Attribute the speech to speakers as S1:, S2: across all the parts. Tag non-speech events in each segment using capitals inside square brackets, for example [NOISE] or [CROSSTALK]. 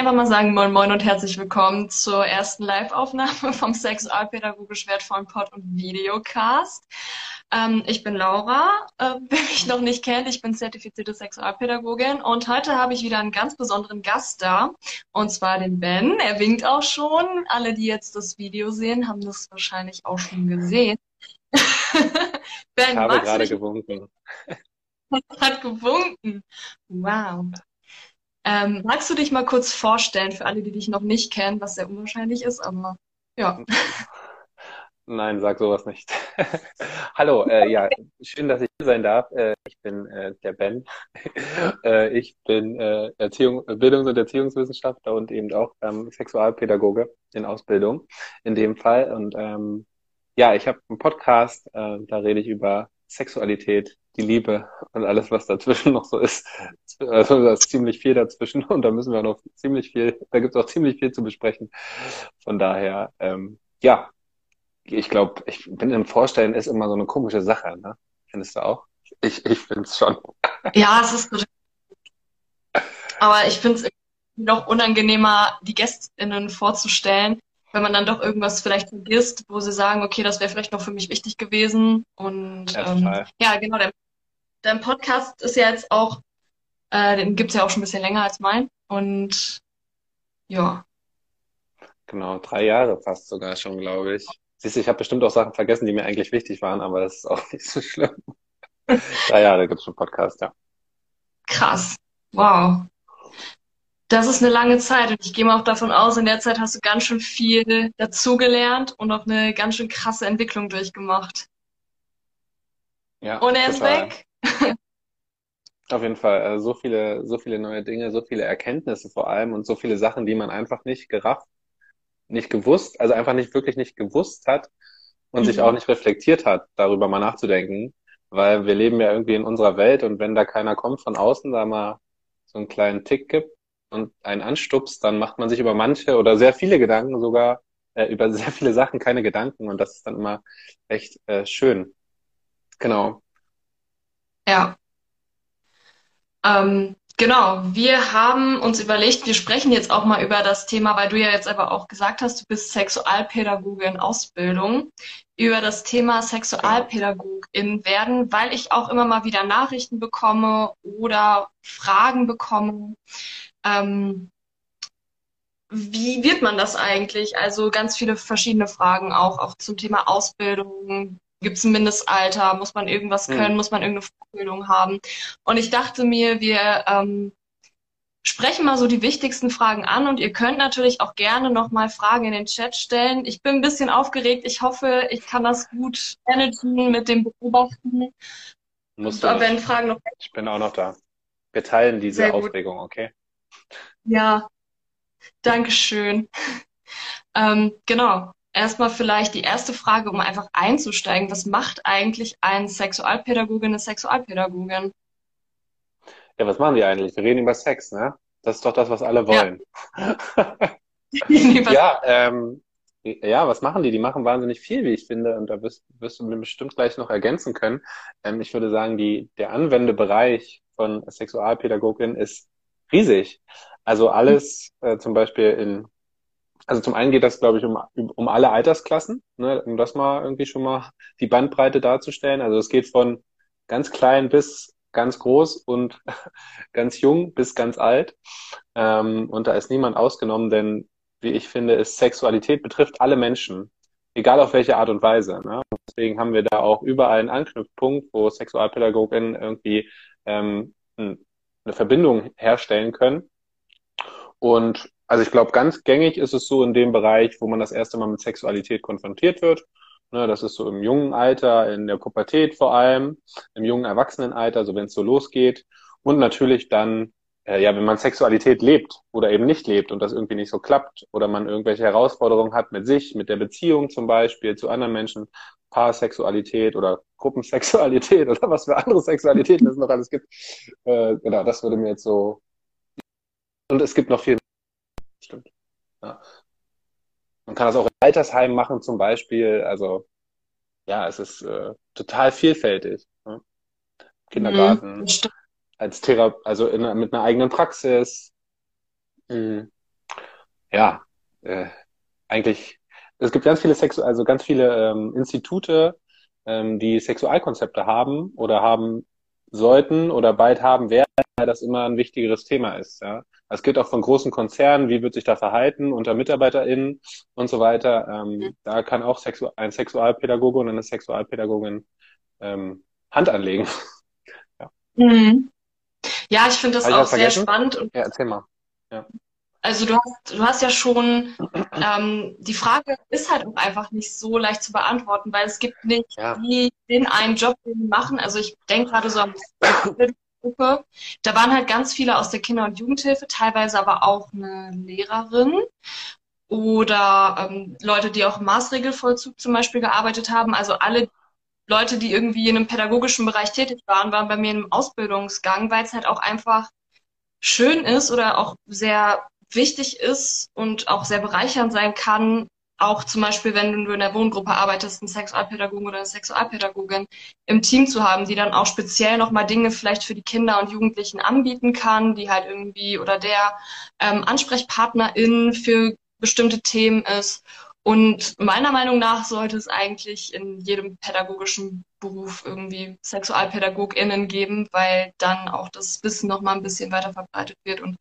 S1: einfach mal sagen, moin moin und herzlich willkommen zur ersten Live-Aufnahme [LAUGHS] vom Sexualpädagogisch wertvollen Pod- und Videocast. Ähm, ich bin Laura, äh, [LAUGHS] wer mich noch nicht kennt, ich bin zertifizierte Sexualpädagogin und heute habe ich wieder einen ganz besonderen Gast da und zwar den Ben. Er winkt auch schon. Alle, die jetzt das Video sehen, haben das wahrscheinlich auch schon gesehen. [LAUGHS]
S2: ben, ich habe gerade gewunken.
S1: Hat gewunken. Wow. Ähm, magst du dich mal kurz vorstellen für alle, die dich noch nicht kennen, was sehr unwahrscheinlich ist, aber ja. [LAUGHS]
S2: Nein, sag sowas nicht. [LAUGHS] Hallo, äh, ja, schön, dass ich hier sein darf. Äh, ich bin äh, der Ben. [LAUGHS] Äh, ich bin äh, Erziehung, Bildungs- und Erziehungswissenschaftler und eben auch ähm, Sexualpädagoge in Ausbildung in dem Fall. Und ähm, ja, ich habe einen Podcast, äh, da rede ich über Sexualität, die Liebe und alles, was dazwischen [LAUGHS] noch so ist. Also da ist ziemlich viel dazwischen und da müssen wir noch ziemlich viel, da gibt es auch ziemlich viel zu besprechen. Von daher, ähm, ja, ich glaube, ich bin im Vorstellen ist immer so eine komische Sache, ne? Findest du auch? Ich, ich finde es schon.
S1: Ja, es ist aber ich finde es noch unangenehmer, die GästInnen vorzustellen, wenn man dann doch irgendwas vielleicht vergisst, wo sie sagen, okay, das wäre vielleicht noch für mich wichtig gewesen. Und ja, ähm, ja genau, der, dein Podcast ist ja jetzt auch, äh, den gibt's ja auch schon ein bisschen länger als mein. Und ja.
S2: Genau, drei Jahre fast sogar schon, glaube ich. Siehst du, ich habe bestimmt auch Sachen vergessen, die mir eigentlich wichtig waren, aber das ist auch [LAUGHS] nicht so schlimm. drei Jahre gibt's schon Podcast, ja.
S1: Krass. Wow. Das ist eine lange Zeit und ich gehe mal auch davon aus, in der Zeit hast du ganz schön viel dazugelernt und auch eine ganz schön krasse Entwicklung durchgemacht.
S2: Ja.
S1: Und er ist weg. [LAUGHS]
S2: Auf jeden Fall. Also so viele, so viele neue Dinge, so viele Erkenntnisse vor allem und so viele Sachen, die man einfach nicht gerafft, nicht gewusst, also einfach nicht wirklich nicht gewusst hat und mhm. sich auch nicht reflektiert hat, darüber mal nachzudenken. Weil wir leben ja irgendwie in unserer Welt und wenn da keiner kommt von außen, da mal so einen kleinen Tick gibt, und einen anstupst, dann macht man sich über manche oder sehr viele Gedanken sogar, äh, über [LAUGHS] sehr viele Sachen keine Gedanken und das ist dann immer echt äh, schön. Genau.
S1: Ja. Ähm, genau, wir haben uns überlegt, wir sprechen jetzt auch mal über das Thema, weil du ja jetzt aber auch gesagt hast, du bist Sexualpädagoge in Ausbildung, über das Thema Sexualpädagogin werden, weil ich auch immer mal wieder Nachrichten bekomme oder Fragen bekomme, ähm, wie wird man das eigentlich? Also ganz viele verschiedene Fragen auch, auch zum Thema Ausbildung. Gibt es ein Mindestalter? Muss man irgendwas hm. können? Mhm. Muss man irgendeine Vorbildung haben? Und ich dachte mir, wir ähm, sprechen mal so die wichtigsten Fragen an und ihr könnt natürlich auch gerne nochmal Fragen in den Chat stellen. Ich bin ein bisschen aufgeregt. Ich hoffe, ich kann das gut managen mit dem Beobachten.
S2: Musst du wenn Fragen noch ich bin auch noch da. Wir teilen diese Aufregung, okay?
S1: Ja, Dankeschön. Ähm, genau. Erstmal vielleicht die erste Frage, um einfach einzusteigen. Was macht eigentlich ein Sexualpädagogin, eine Sexualpädagogin?
S2: Ja, was machen die eigentlich? Wir reden über Sex, ne? Das ist doch das, was alle wollen. Ja, [LAUGHS] ja, ähm, ja, was machen die? Die machen wahnsinnig viel, wie ich finde, und da wirst, wirst du mir bestimmt gleich noch ergänzen können. Ähm, ich würde sagen, die, der Anwendebereich von Sexualpädagogin ist riesig. Also alles äh, zum Beispiel in, also zum einen geht das, glaube ich, um, um alle Altersklassen, ne, um das mal irgendwie schon mal die Bandbreite darzustellen. Also es geht von ganz klein bis ganz groß und [LAUGHS] ganz jung bis ganz alt. Ähm, und da ist niemand ausgenommen, denn wie ich finde, ist Sexualität betrifft alle Menschen, egal auf welche Art und Weise. Ne? Deswegen haben wir da auch überall einen Anknüpfpunkt, wo Sexualpädagoginnen irgendwie ähm, eine Verbindung herstellen können. Und also ich glaube, ganz gängig ist es so in dem Bereich, wo man das erste Mal mit Sexualität konfrontiert wird. Ne, das ist so im jungen Alter, in der Pubertät vor allem, im jungen Erwachsenenalter, so wenn es so losgeht. Und natürlich dann, äh, ja, wenn man Sexualität lebt oder eben nicht lebt und das irgendwie nicht so klappt oder man irgendwelche Herausforderungen hat mit sich, mit der Beziehung zum Beispiel zu anderen Menschen, Paarsexualität oder Gruppensexualität [LAUGHS] oder was für andere Sexualitäten es noch alles gibt. Äh, genau, das würde mir jetzt so. Und es gibt noch viel. Stimmt. Ja. Man kann das auch im Altersheim machen zum Beispiel. Also ja, es ist äh, total vielfältig. Ne? Kindergarten, mhm, als Thera also in, mit einer eigenen Praxis. Mhm. ja, äh, eigentlich, es gibt ganz viele Sexu also ganz viele ähm, Institute, ähm, die Sexualkonzepte haben oder haben sollten oder bald haben werden, weil das immer ein wichtigeres Thema ist. Ja. Es gilt auch von großen Konzernen, wie wird sich da verhalten unter MitarbeiterInnen und so weiter. Ähm, mhm. Da kann auch Sexu ein Sexualpädagoge und eine Sexualpädagogin ähm, Hand anlegen. [LAUGHS]
S1: ja. Mhm. Ja, ich finde das auch sehr spannend. Und
S2: ja, erzähl mal. Ja.
S1: Also du hast, du hast ja schon, ähm, die Frage ist halt auch einfach nicht so leicht zu beantworten, weil es gibt nicht ja. die, den einen Job, den die machen. Also ich denke gerade so an die Gruppe. Da waren halt ganz viele aus der Kinder- und Jugendhilfe, teilweise aber auch eine Lehrerin oder ähm, Leute, die auch im Maßregelvollzug zum Beispiel gearbeitet haben. Also alle Leute, die irgendwie in einem pädagogischen Bereich tätig waren, waren bei mir im Ausbildungsgang, weil es halt auch einfach schön ist oder auch sehr wichtig ist und auch sehr bereichernd sein kann, auch zum Beispiel, wenn du in der Wohngruppe arbeitest, einen Sexualpädagogen oder eine Sexualpädagogin im Team zu haben, die dann auch speziell nochmal Dinge vielleicht für die Kinder und Jugendlichen anbieten kann, die halt irgendwie oder der ähm, Ansprechpartnerin für bestimmte Themen ist und meiner Meinung nach sollte es eigentlich in jedem pädagogischen Beruf irgendwie SexualpädagogInnen geben, weil dann auch das Wissen noch mal ein bisschen weiter verbreitet wird. Und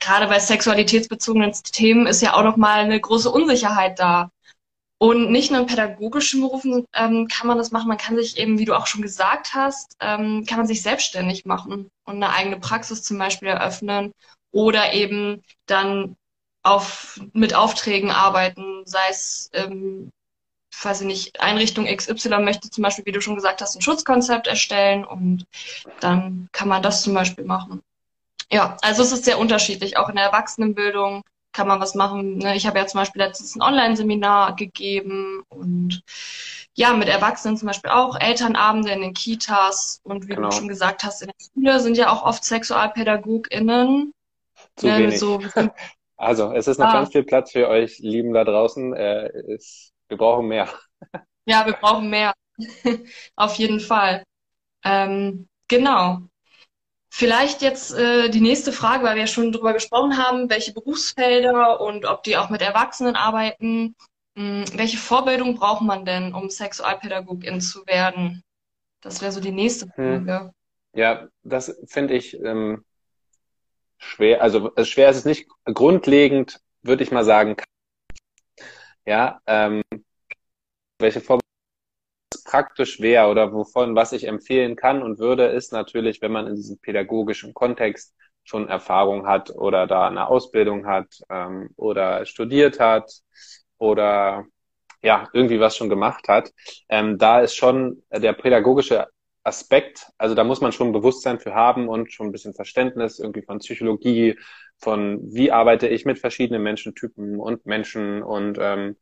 S1: gerade bei sexualitätsbezogenen Themen ist ja auch noch mal eine große Unsicherheit da. Und nicht nur in pädagogischen Berufen ähm, kann man das machen. Man kann sich eben, wie du auch schon gesagt hast, ähm, kann man sich selbstständig machen und eine eigene Praxis zum Beispiel eröffnen oder eben dann auf, mit Aufträgen arbeiten, sei es, ähm, weiß ich nicht, Einrichtung XY möchte zum Beispiel, wie du schon gesagt hast, ein Schutzkonzept erstellen und dann kann man das zum Beispiel machen. Ja, also es ist sehr unterschiedlich. Auch in der Erwachsenenbildung kann man was machen. Ne? Ich habe ja zum Beispiel letztens ein Online-Seminar gegeben und ja, mit Erwachsenen zum Beispiel auch Elternabende in den Kitas und wie genau. du schon gesagt hast, in der Schule sind ja auch oft SexualpädagogInnen.
S2: Zu ne, wenig. So, [LAUGHS] Also, es ist noch ah. ganz viel Platz für euch, Lieben da draußen. Äh, es, wir brauchen mehr.
S1: Ja, wir brauchen mehr. [LAUGHS] Auf jeden Fall. Ähm, genau. Vielleicht jetzt äh, die nächste Frage, weil wir ja schon drüber gesprochen haben, welche Berufsfelder und ob die auch mit Erwachsenen arbeiten. Hm, welche Vorbildung braucht man denn, um Sexualpädagogin zu werden? Das wäre so die nächste hm. Frage. Hm.
S2: Ja, das finde ich ähm, schwer, also äh, schwer ist es nicht. Grundlegend würde ich mal sagen, ja, ähm, welche Form praktisch wäre oder wovon, was ich empfehlen kann und würde, ist natürlich, wenn man in diesem pädagogischen Kontext schon Erfahrung hat oder da eine Ausbildung hat ähm, oder studiert hat oder ja, irgendwie was schon gemacht hat. Ähm, da ist schon der pädagogische Aspekt, also da muss man schon Bewusstsein für haben und schon ein bisschen Verständnis irgendwie von Psychologie, von wie arbeite ich mit verschiedenen Menschentypen und Menschen und ähm,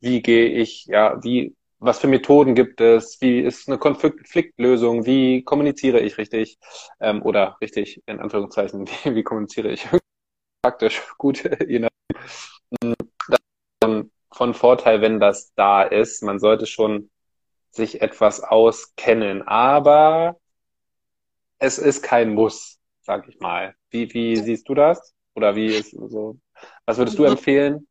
S2: wie gehe ich, ja, wie, was für Methoden gibt es, wie ist eine Konfliktlösung, wie kommuniziere ich richtig ähm, oder richtig in Anführungszeichen, [LAUGHS] wie, wie kommuniziere ich [LAUGHS] praktisch gut, je nachdem. Ist von Vorteil, wenn das da ist. Man sollte schon sich etwas auskennen. Aber es ist kein Muss, sag ich mal. Wie, wie siehst du das? Oder wie ist so? Was würdest du empfehlen?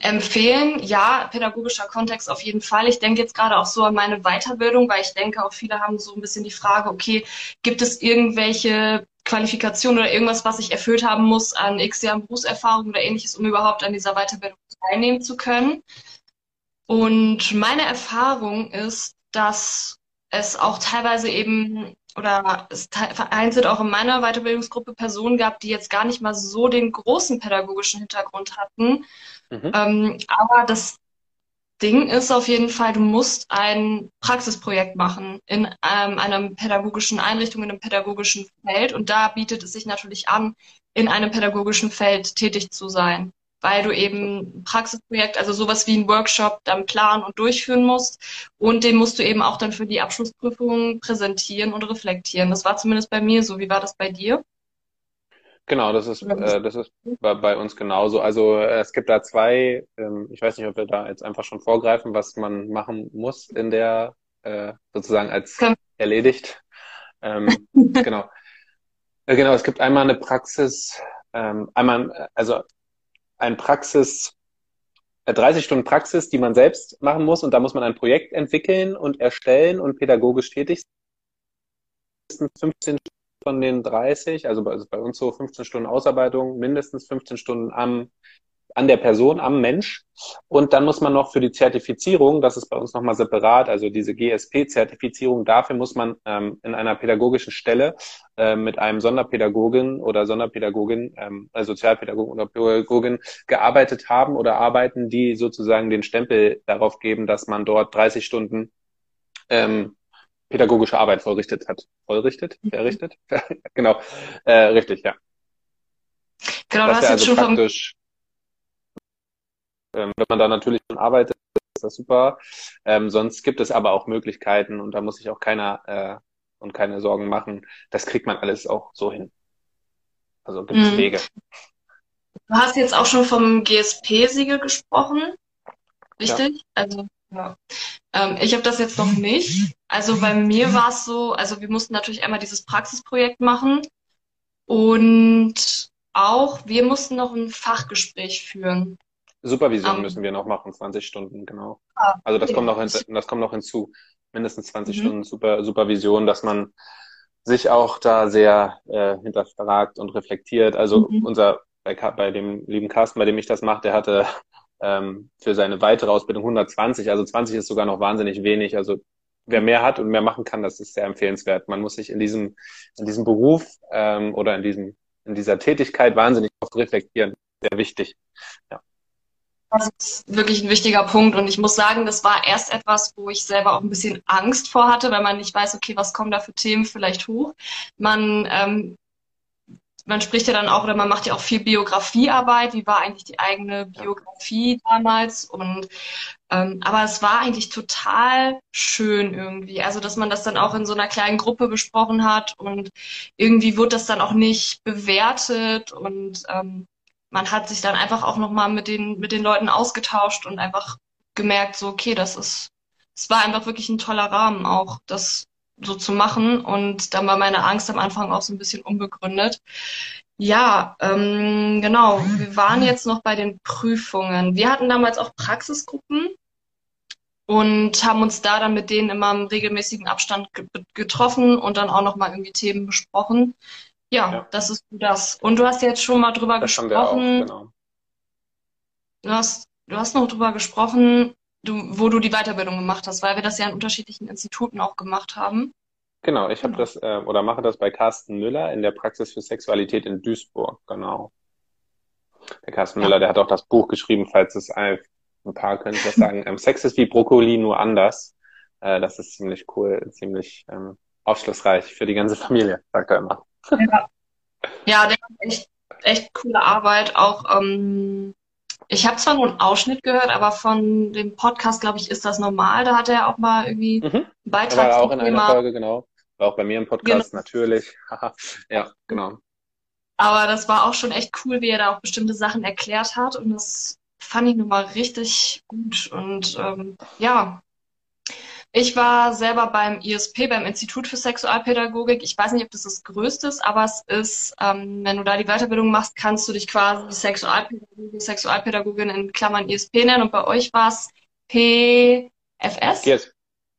S1: Empfehlen, ja, pädagogischer Kontext auf jeden Fall. Ich denke jetzt gerade auch so an meine Weiterbildung, weil ich denke, auch viele haben so ein bisschen die Frage, okay, gibt es irgendwelche Qualifikationen oder irgendwas, was ich erfüllt haben muss an x Jahren Berufserfahrung oder ähnliches, um überhaupt an dieser Weiterbildung teilnehmen zu können? Und meine Erfahrung ist, dass es auch teilweise eben oder es vereinzelt auch in meiner Weiterbildungsgruppe Personen gab, die jetzt gar nicht mal so den großen pädagogischen Hintergrund hatten. Mhm. Ähm, aber das Ding ist auf jeden Fall, du musst ein Praxisprojekt machen in ähm, einer pädagogischen Einrichtung, in einem pädagogischen Feld. Und da bietet es sich natürlich an, in einem pädagogischen Feld tätig zu sein weil du eben ein Praxisprojekt, also sowas wie ein Workshop dann planen und durchführen musst. Und den musst du eben auch dann für die Abschlussprüfung präsentieren und reflektieren. Das war zumindest bei mir so. Wie war das bei dir?
S2: Genau, das ist, äh, das ist bei, bei, uns genauso. Also äh, es gibt da zwei, ähm, ich weiß nicht, ob wir da jetzt einfach schon vorgreifen, was man machen muss in der, äh, sozusagen als Komm. erledigt. Ähm, [LAUGHS] genau. Äh, genau, es gibt einmal eine Praxis, ähm, einmal, also ein Praxis, 30 äh, Stunden Praxis, die man selbst machen muss und da muss man ein Projekt entwickeln und erstellen und pädagogisch tätig sein. 15 von den 30, also bei, also bei uns so 15 Stunden Ausarbeitung, mindestens 15 Stunden am an der Person, am Mensch. Und dann muss man noch für die Zertifizierung, das ist bei uns nochmal separat, also diese GSP-Zertifizierung, dafür muss man ähm, in einer pädagogischen Stelle äh, mit einem Sonderpädagogin oder Sonderpädagogin, ähm, also Sozialpädagogin oder Pädagogin gearbeitet haben oder arbeiten, die sozusagen den Stempel darauf geben, dass man dort 30 Stunden ähm, pädagogische Arbeit vollrichtet hat. Vollrichtet? Mhm. Verrichtet? [LAUGHS] genau. Äh, richtig, ja.
S1: Genau, das du hast jetzt also schon praktisch
S2: ähm, wenn man da natürlich schon arbeitet, ist das super. Ähm, sonst gibt es aber auch Möglichkeiten und da muss sich auch keiner äh, und keine Sorgen machen. Das kriegt man alles auch so hin. Also gibt es mhm. Wege.
S1: Du hast jetzt auch schon vom GSP-Siegel gesprochen, richtig? Ja. Also ja. Ähm, ich habe das jetzt noch nicht. Also bei mir war es so, also wir mussten natürlich einmal dieses Praxisprojekt machen und auch wir mussten noch ein Fachgespräch führen.
S2: Supervision um, müssen wir noch machen, 20 Stunden, genau. Ah, also das kommt noch hin, das kommt noch hinzu. Mindestens 20 mhm. Stunden Super, Supervision, dass man sich auch da sehr äh, hinterfragt und reflektiert. Also mhm. unser bei, bei dem lieben Carsten, bei dem ich das mache, der hatte ähm, für seine weitere Ausbildung 120, also 20 ist sogar noch wahnsinnig wenig. Also wer mehr hat und mehr machen kann, das ist sehr empfehlenswert. Man muss sich in diesem, in diesem Beruf ähm, oder in diesem, in dieser Tätigkeit wahnsinnig oft reflektieren. Sehr wichtig. Ja.
S1: Das ist wirklich ein wichtiger Punkt. Und ich muss sagen, das war erst etwas, wo ich selber auch ein bisschen Angst vor hatte, weil man nicht weiß, okay, was kommen da für Themen vielleicht hoch. Man, ähm, man spricht ja dann auch oder man macht ja auch viel Biografiearbeit. Wie war eigentlich die eigene Biografie damals? Und ähm, aber es war eigentlich total schön irgendwie. Also, dass man das dann auch in so einer kleinen Gruppe besprochen hat und irgendwie wurde das dann auch nicht bewertet und ähm, man hat sich dann einfach auch nochmal mit den, mit den Leuten ausgetauscht und einfach gemerkt, so, okay, das ist, es war einfach wirklich ein toller Rahmen auch, das so zu machen. Und dann war meine Angst am Anfang auch so ein bisschen unbegründet. Ja, ähm, genau. Wir waren jetzt noch bei den Prüfungen. Wir hatten damals auch Praxisgruppen und haben uns da dann mit denen immer im regelmäßigen Abstand getroffen und dann auch nochmal irgendwie Themen besprochen. Ja, ja, das ist das. Und du hast jetzt schon mal drüber das gesprochen. Auch, genau. Du hast, du hast noch drüber gesprochen, du, wo du die Weiterbildung gemacht hast, weil wir das ja in unterschiedlichen Instituten auch gemacht haben.
S2: Genau, ich habe genau. das äh, oder mache das bei Carsten Müller in der Praxis für Sexualität in Duisburg, genau. Der Carsten ja. Müller, der hat auch das Buch geschrieben, falls es ein, ein paar können das sagen. Ähm, Sex ist wie Brokkoli, nur anders. Äh, das ist ziemlich cool, ziemlich ähm, aufschlussreich für die ganze Familie, sagt er immer.
S1: Ja, ja der hat echt, echt coole Arbeit. Auch ähm, ich habe zwar nur einen Ausschnitt gehört, aber von dem Podcast, glaube ich, ist das normal. Da hat er auch mal irgendwie mhm. einen
S2: Beitrag. War auch in einer Folge, genau. War auch bei mir im Podcast genau. natürlich. [LAUGHS] ja, genau.
S1: Aber das war auch schon echt cool, wie er da auch bestimmte Sachen erklärt hat. Und das fand ich nun mal richtig gut. Und ähm, ja, ich war selber beim ISP, beim Institut für Sexualpädagogik. Ich weiß nicht, ob das das Größte ist, aber es ist, ähm, wenn du da die Weiterbildung machst, kannst du dich quasi Sexualpädagogin, Sexualpädagogin in Klammern ISP nennen. Und bei euch war es PFS?
S2: GS,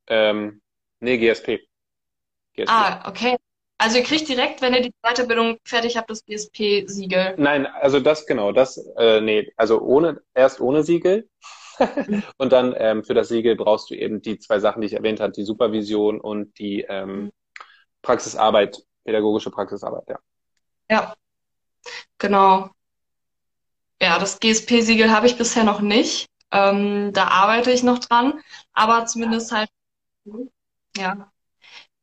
S2: ähm, nee, GSP.
S1: GSP. Ah, okay. Also ihr kriegt direkt, wenn ihr die Weiterbildung fertig habt, das GSP-Siegel.
S2: Nein, also das genau, das, äh, nee, also ohne, erst ohne Siegel. [LAUGHS] und dann ähm, für das Siegel brauchst du eben die zwei Sachen, die ich erwähnt habe, die Supervision und die ähm, Praxisarbeit, pädagogische Praxisarbeit, ja.
S1: Ja, genau. Ja, das GSP-Siegel habe ich bisher noch nicht. Ähm, da arbeite ich noch dran, aber zumindest halt, ja.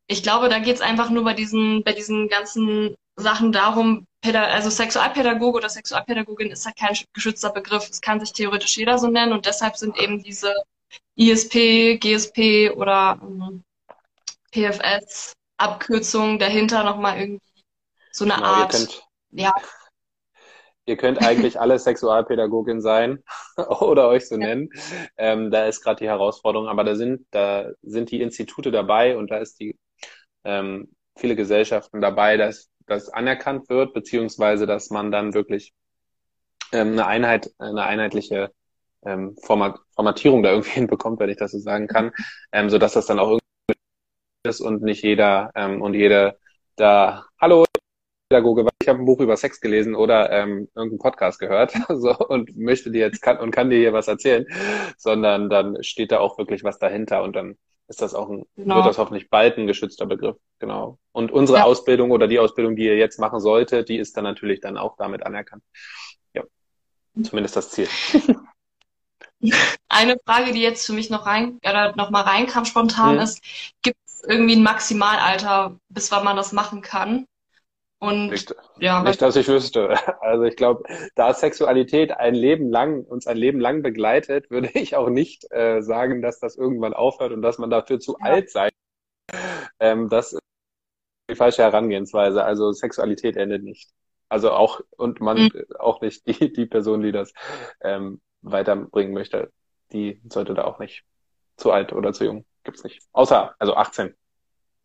S1: Ich glaube, da geht es einfach nur bei diesen, bei diesen ganzen Sachen darum, also Sexualpädagoge oder Sexualpädagogin ist halt kein geschützter Begriff. Es kann sich theoretisch jeder so nennen und deshalb sind eben diese ISP, GSP oder ähm, PFS Abkürzungen dahinter nochmal irgendwie so eine genau, Art.
S2: Ihr könnt, ja. Ihr könnt eigentlich alle Sexualpädagogin sein [LAUGHS] oder euch so ja. nennen. Ähm, da ist gerade die Herausforderung, aber da sind, da sind die Institute dabei und da ist die ähm, viele Gesellschaften dabei, dass das anerkannt wird, beziehungsweise dass man dann wirklich ähm, eine Einheit, eine einheitliche ähm, Format, Formatierung da irgendwie [LAUGHS] hinbekommt, wenn ich das so sagen kann, ähm, so dass das dann auch irgendwie ist und nicht jeder ähm, und jede da, hallo, Pädagoge, ich habe ein Buch über Sex gelesen oder ähm, irgendeinen Podcast gehört [LAUGHS] so, und möchte dir jetzt kann, und kann dir hier was erzählen, sondern dann steht da auch wirklich was dahinter und dann ist das auch ein, genau. wird das hoffentlich bald ein geschützter Begriff. Genau. Und unsere ja. Ausbildung oder die Ausbildung, die ihr jetzt machen solltet, die ist dann natürlich dann auch damit anerkannt. Ja. Zumindest das Ziel.
S1: Eine Frage, die jetzt für mich noch rein oder noch mal reinkam spontan hm. ist, gibt es irgendwie ein Maximalalter, bis wann man das machen kann?
S2: Und nicht, ja, nicht, dass ich wüsste. Also ich glaube, da Sexualität ein Leben lang uns ein Leben lang begleitet, würde ich auch nicht äh, sagen, dass das irgendwann aufhört und dass man dafür zu ja. alt sei. Ähm, das ist die falsche Herangehensweise. Also Sexualität endet nicht. Also auch und man mhm. auch nicht die die Person, die das ähm, weiterbringen möchte, die sollte da auch nicht zu alt oder zu jung. Gibt's nicht. Außer also 18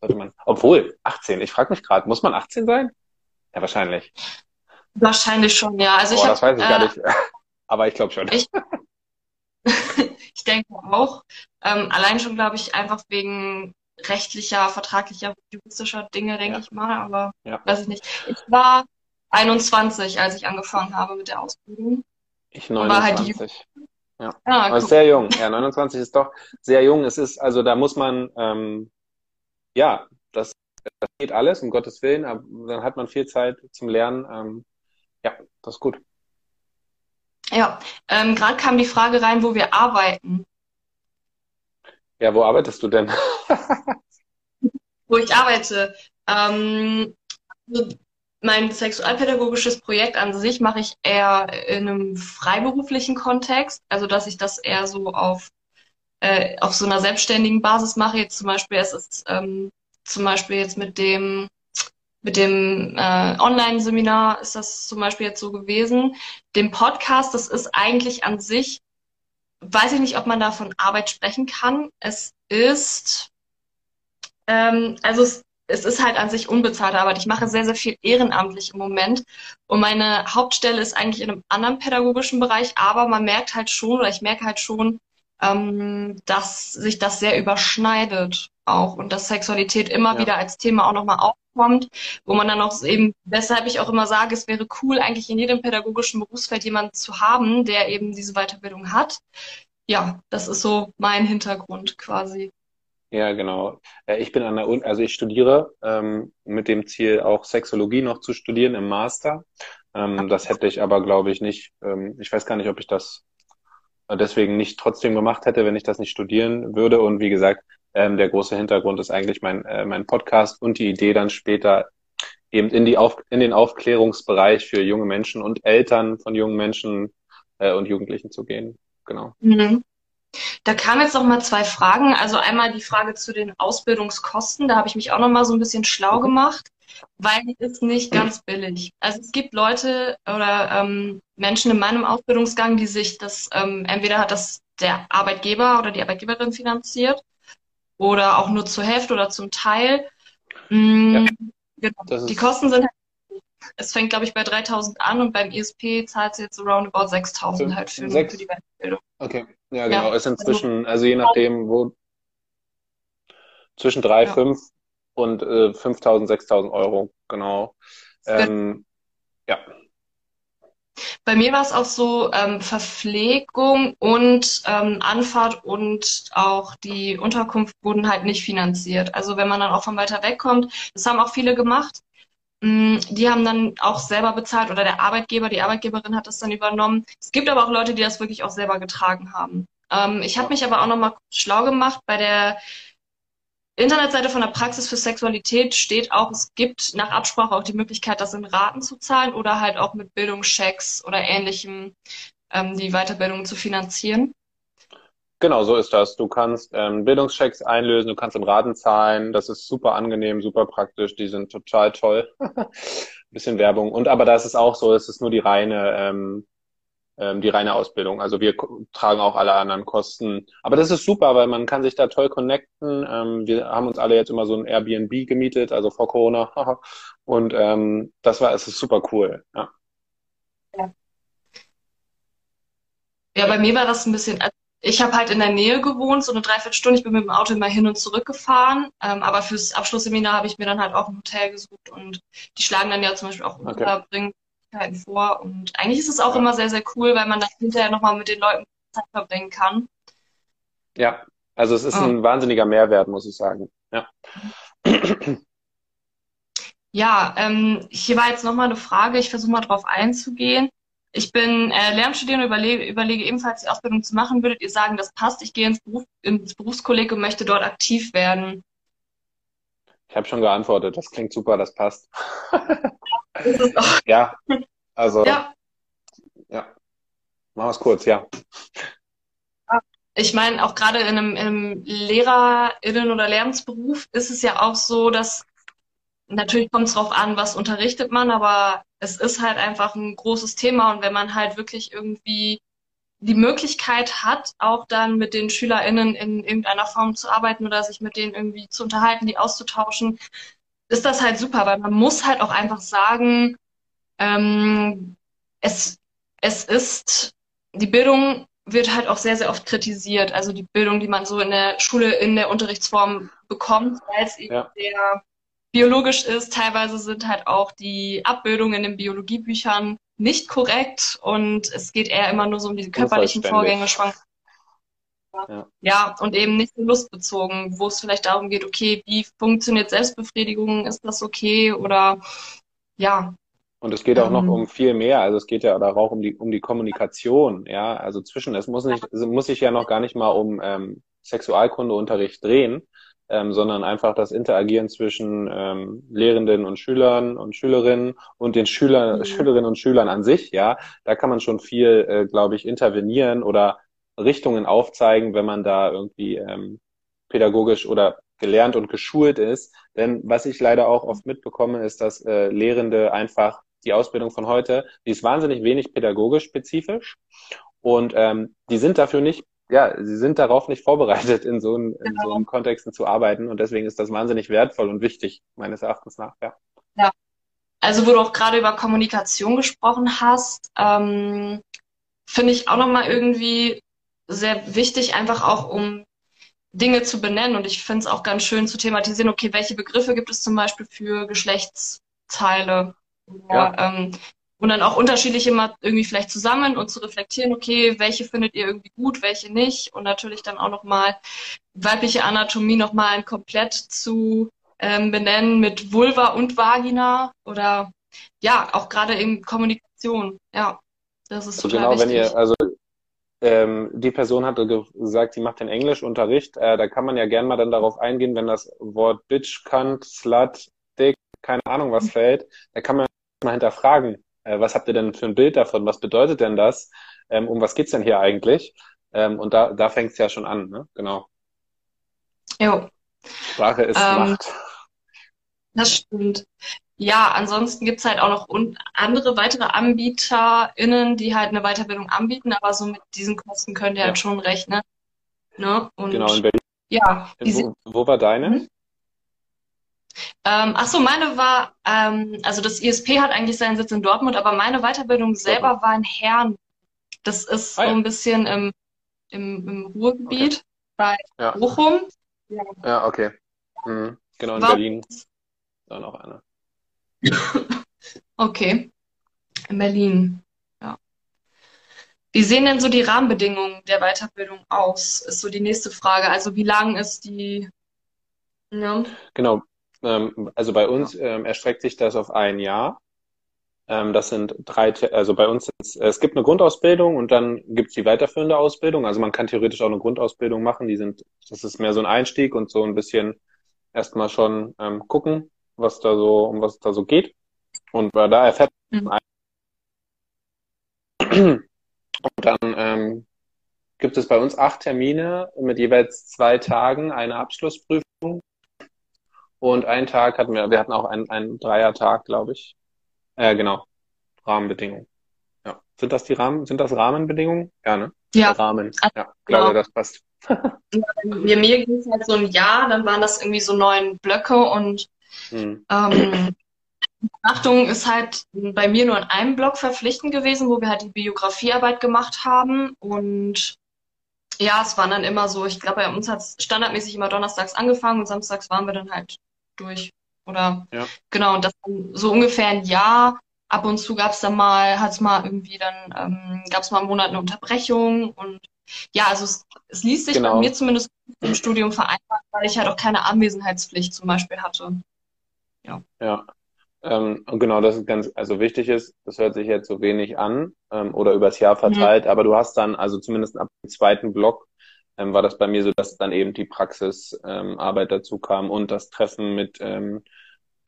S2: sollte man. Obwohl 18. Ich frage mich gerade, muss man 18 sein? Ja, wahrscheinlich.
S1: Wahrscheinlich schon, ja. Also
S2: oh,
S1: ich hab,
S2: das weiß ich äh, gar nicht. [LAUGHS] Aber ich glaube schon.
S1: Ich, [LAUGHS] ich denke auch. Ähm, allein schon, glaube ich, einfach wegen rechtlicher, vertraglicher, juristischer Dinge, denke ja. ich mal. Aber ja. weiß ich nicht. Ich war 21, als ich angefangen habe mit der Ausbildung.
S2: Ich 29. War halt ja. Ah, Aber sehr jung. Ja, 29 ist doch sehr jung. Es ist, also da muss man, ähm, ja, das das geht alles, um Gottes Willen, aber dann hat man viel Zeit zum Lernen. Ähm, ja, das ist gut.
S1: Ja, ähm, gerade kam die Frage rein, wo wir arbeiten.
S2: Ja, wo arbeitest du denn? [LAUGHS]
S1: wo ich arbeite. Ähm, mein sexualpädagogisches Projekt an sich mache ich eher in einem freiberuflichen Kontext, also dass ich das eher so auf, äh, auf so einer selbstständigen Basis mache. Jetzt zum Beispiel, es ist ähm, zum Beispiel jetzt mit dem mit dem äh, Online-Seminar ist das zum Beispiel jetzt so gewesen. Dem Podcast, das ist eigentlich an sich, weiß ich nicht, ob man da von Arbeit sprechen kann. Es ist, ähm, also es, es ist halt an sich unbezahlte Arbeit. Ich mache sehr, sehr viel ehrenamtlich im Moment. Und meine Hauptstelle ist eigentlich in einem anderen pädagogischen Bereich, aber man merkt halt schon, oder ich merke halt schon, ähm, dass sich das sehr überschneidet auch und dass Sexualität immer ja. wieder als Thema auch nochmal aufkommt, wo man dann auch eben, weshalb ich auch immer sage, es wäre cool, eigentlich in jedem pädagogischen Berufsfeld jemanden zu haben, der eben diese Weiterbildung hat. Ja, das ist so mein Hintergrund quasi.
S2: Ja, genau. Ich bin an der Uni, also ich studiere ähm, mit dem Ziel auch Sexologie noch zu studieren im Master. Ähm, das hätte ich aber, glaube ich, nicht. Ähm, ich weiß gar nicht, ob ich das deswegen nicht trotzdem gemacht hätte, wenn ich das nicht studieren würde. Und wie gesagt, ähm, der große Hintergrund ist eigentlich mein, äh, mein Podcast und die Idee dann später eben in, die Auf, in den Aufklärungsbereich für junge Menschen und Eltern von jungen Menschen äh, und Jugendlichen zu gehen. Genau. Mhm.
S1: Da kamen jetzt noch mal zwei Fragen. Also einmal die Frage zu den Ausbildungskosten. Da habe ich mich auch noch mal so ein bisschen schlau mhm. gemacht weil die ist nicht ganz billig. Also es gibt Leute oder ähm, Menschen in meinem Ausbildungsgang, die sich das, ähm, entweder hat das der Arbeitgeber oder die Arbeitgeberin finanziert oder auch nur zur Hälfte oder zum Teil. Mhm, ja, genau. Die Kosten sind halt, es fängt glaube ich bei 3000 an und beim ISP zahlt sie jetzt so roundabout 6000 halt für, für die
S2: Weiterbildung. Okay, ja genau, ja. ist inzwischen, also je nachdem, wo zwischen drei, ja. fünf und äh, 5.000, 6.000 Euro, genau. Ähm, ja.
S1: Bei mir war es auch so, ähm, Verpflegung und ähm, Anfahrt und auch die Unterkunft wurden halt nicht finanziert. Also wenn man dann auch von weiter weg kommt, das haben auch viele gemacht. Mm, die haben dann auch selber bezahlt oder der Arbeitgeber, die Arbeitgeberin hat das dann übernommen. Es gibt aber auch Leute, die das wirklich auch selber getragen haben. Ähm, ich habe mich aber auch nochmal schlau gemacht bei der Internetseite von der Praxis für Sexualität steht auch, es gibt nach Absprache auch die Möglichkeit, das in Raten zu zahlen oder halt auch mit Bildungschecks oder ähnlichem ähm, die Weiterbildung zu finanzieren.
S2: Genau, so ist das. Du kannst ähm, Bildungschecks einlösen, du kannst in Raten zahlen. Das ist super angenehm, super praktisch. Die sind total toll. [LAUGHS] Bisschen Werbung. Und aber da ist auch so, es ist nur die reine ähm, die reine Ausbildung. Also wir tragen auch alle anderen Kosten. Aber das ist super, weil man kann sich da toll connecten. Ähm, wir haben uns alle jetzt immer so ein Airbnb gemietet, also vor Corona. [LAUGHS] Und ähm, das war, es ist super cool. Ja.
S1: ja. Ja, bei mir war das ein bisschen, also ich habe halt in der Nähe gewohnt, so eine Dreiviertelstunde. Ich bin mit dem Auto immer hin und zurück gefahren. Ähm, aber fürs Abschlussseminar habe ich mir dann halt auch ein Hotel gesucht und die schlagen dann ja zum Beispiel auch okay. Unterbringungsmöglichkeiten vor. Und eigentlich ist es auch ja. immer sehr, sehr cool, weil man dann hinterher nochmal mit den Leuten Zeit verbringen kann.
S2: Ja, also es ist oh. ein wahnsinniger Mehrwert, muss ich sagen. Ja.
S1: Ja, ähm, hier war jetzt nochmal eine Frage, ich versuche mal drauf einzugehen. Ich bin äh, Lernstudierende, überlege, überlege ebenfalls die Ausbildung zu machen. Würdet ihr sagen, das passt? Ich gehe ins, Beruf, ins Berufskolleg und möchte dort aktiv werden.
S2: Ich habe schon geantwortet, das klingt super, das passt. [LAUGHS] ja, also ja. ja. Machen wir es kurz, ja.
S1: Ich meine, auch gerade in einem, in einem LehrerInnen- oder Lehramtsberuf ist es ja auch so, dass natürlich kommt es darauf an, was unterrichtet man, aber es ist halt einfach ein großes Thema und wenn man halt wirklich irgendwie die Möglichkeit hat, auch dann mit den SchülerInnen in irgendeiner Form zu arbeiten oder sich mit denen irgendwie zu unterhalten, die auszutauschen, ist das halt super, weil man muss halt auch einfach sagen, ähm, es, es ist, die Bildung wird halt auch sehr, sehr oft kritisiert. Also die Bildung, die man so in der Schule, in der Unterrichtsform bekommt, weil es eben ja. sehr biologisch ist. Teilweise sind halt auch die Abbildungen in den Biologiebüchern nicht korrekt und es geht eher immer nur so um diese körperlichen Vorgänge, Schwank ja. ja, und eben nicht so lustbezogen, wo es vielleicht darum geht, okay, wie funktioniert Selbstbefriedigung, ist das okay? Oder ja.
S2: Und es geht auch ähm, noch um viel mehr, also es geht ja auch um die, um die Kommunikation, ja, also zwischen, es muss nicht, es muss sich ja noch gar nicht mal um ähm, Sexualkundeunterricht drehen, ähm, sondern einfach das Interagieren zwischen ähm, Lehrenden und Schülern und Schülerinnen und den Schüler, mhm. Schülerinnen und Schülern an sich, ja, da kann man schon viel, äh, glaube ich, intervenieren oder Richtungen aufzeigen, wenn man da irgendwie ähm, pädagogisch oder gelernt und geschult ist. Denn was ich leider auch oft mitbekomme, ist, dass äh, Lehrende einfach die Ausbildung von heute, die ist wahnsinnig wenig pädagogisch spezifisch und ähm, die sind dafür nicht ja, sie sind darauf nicht vorbereitet, in so, in genau. so einem Kontexten zu arbeiten. Und deswegen ist das wahnsinnig wertvoll und wichtig, meines Erachtens nach, ja.
S1: Ja. Also, wo du auch gerade über Kommunikation gesprochen hast, ähm, finde ich auch nochmal irgendwie sehr wichtig, einfach auch um Dinge zu benennen. Und ich finde es auch ganz schön zu thematisieren, okay, welche Begriffe gibt es zum Beispiel für Geschlechtsteile? Ja. ähm, und dann auch unterschiedliche mal irgendwie vielleicht zusammen und zu reflektieren, okay, welche findet ihr irgendwie gut, welche nicht und natürlich dann auch nochmal weibliche Anatomie nochmal komplett zu ähm, benennen mit Vulva und Vagina oder ja, auch gerade in Kommunikation, ja, das ist total genau, wichtig. wenn ihr,
S2: also ähm, die Person hatte gesagt, sie macht den Englischunterricht, äh, da kann man ja gern mal dann darauf eingehen, wenn das Wort Bitch, Cunt, Slut, Dick, keine Ahnung was mhm. fällt, da kann man mal hinterfragen, äh, was habt ihr denn für ein Bild davon? Was bedeutet denn das? Ähm, um was geht's denn hier eigentlich? Ähm, und da, da fängt's ja schon an, ne? Genau.
S1: Jo.
S2: Sprache ist ähm, Macht.
S1: Das stimmt. Ja, ansonsten gibt's halt auch noch andere weitere AnbieterInnen, die halt eine Weiterbildung anbieten, aber so mit diesen Kosten könnt ihr halt ja. halt schon rechnen. Ne?
S2: Und, genau, in Berlin.
S1: Ja.
S2: Wo, wo war deine? Mhm.
S1: Ähm, ach so, meine war, ähm, also das ISP hat eigentlich seinen Sitz in Dortmund, aber meine Weiterbildung selber war in Hern. Das ist ah, so ein bisschen im, im, im Ruhrgebiet okay. bei ja. Bochum.
S2: Ja, ja okay. Mhm. Genau, in war Berlin. Da noch eine. [LAUGHS]
S1: okay. In Berlin. Ja. Wie sehen denn so die Rahmenbedingungen der Weiterbildung aus? Ist so die nächste Frage. Also wie lang ist die?
S2: Ja. Genau, ähm, also bei uns ähm, erstreckt sich das auf ein Jahr. Ähm, das sind drei, also bei uns, ist, es gibt eine Grundausbildung und dann gibt es die weiterführende Ausbildung. Also man kann theoretisch auch eine Grundausbildung machen. Die sind, das ist mehr so ein Einstieg und so ein bisschen erstmal schon ähm, gucken, was da so, um was da so geht. Und äh, da erfährt man mhm. und dann ähm, gibt es bei uns acht Termine mit jeweils zwei Tagen eine Abschlussprüfung und einen Tag hatten wir, wir hatten auch einen, einen Dreiertag, glaube ich. Äh, genau. Rahmenbedingungen. Ja. Sind das die Rahmen, sind das Rahmenbedingungen? Ja, ne?
S1: Ja.
S2: Rahmen. Ja, glaube, genau. das passt. [LAUGHS]
S1: mir, mir ging es halt so ein Jahr, dann waren das irgendwie so neun Blöcke und hm. ähm, Achtung ist halt bei mir nur in einem Blog verpflichtend gewesen, wo wir halt die Biografiearbeit gemacht haben. Und ja, es waren dann immer so, ich glaube, bei uns hat es standardmäßig immer donnerstags angefangen und samstags waren wir dann halt durch. Oder ja. genau, und das so ungefähr ein Jahr. Ab und zu gab es dann mal, hat es mal irgendwie dann, ähm, gab es mal im Monat eine Unterbrechung und ja, also es, es ließ sich genau. bei mir zumindest im Studium vereinbaren, weil ich halt auch keine Anwesenheitspflicht zum Beispiel hatte.
S2: Ja. Ja. Ähm, und genau, das ist ganz, also wichtig ist, das hört sich jetzt so wenig an ähm, oder übers Jahr verteilt, mhm. aber du hast dann, also zumindest ab dem zweiten Block, ähm, war das bei mir so, dass dann eben die Praxisarbeit ähm, dazu kam und das Treffen mit ähm,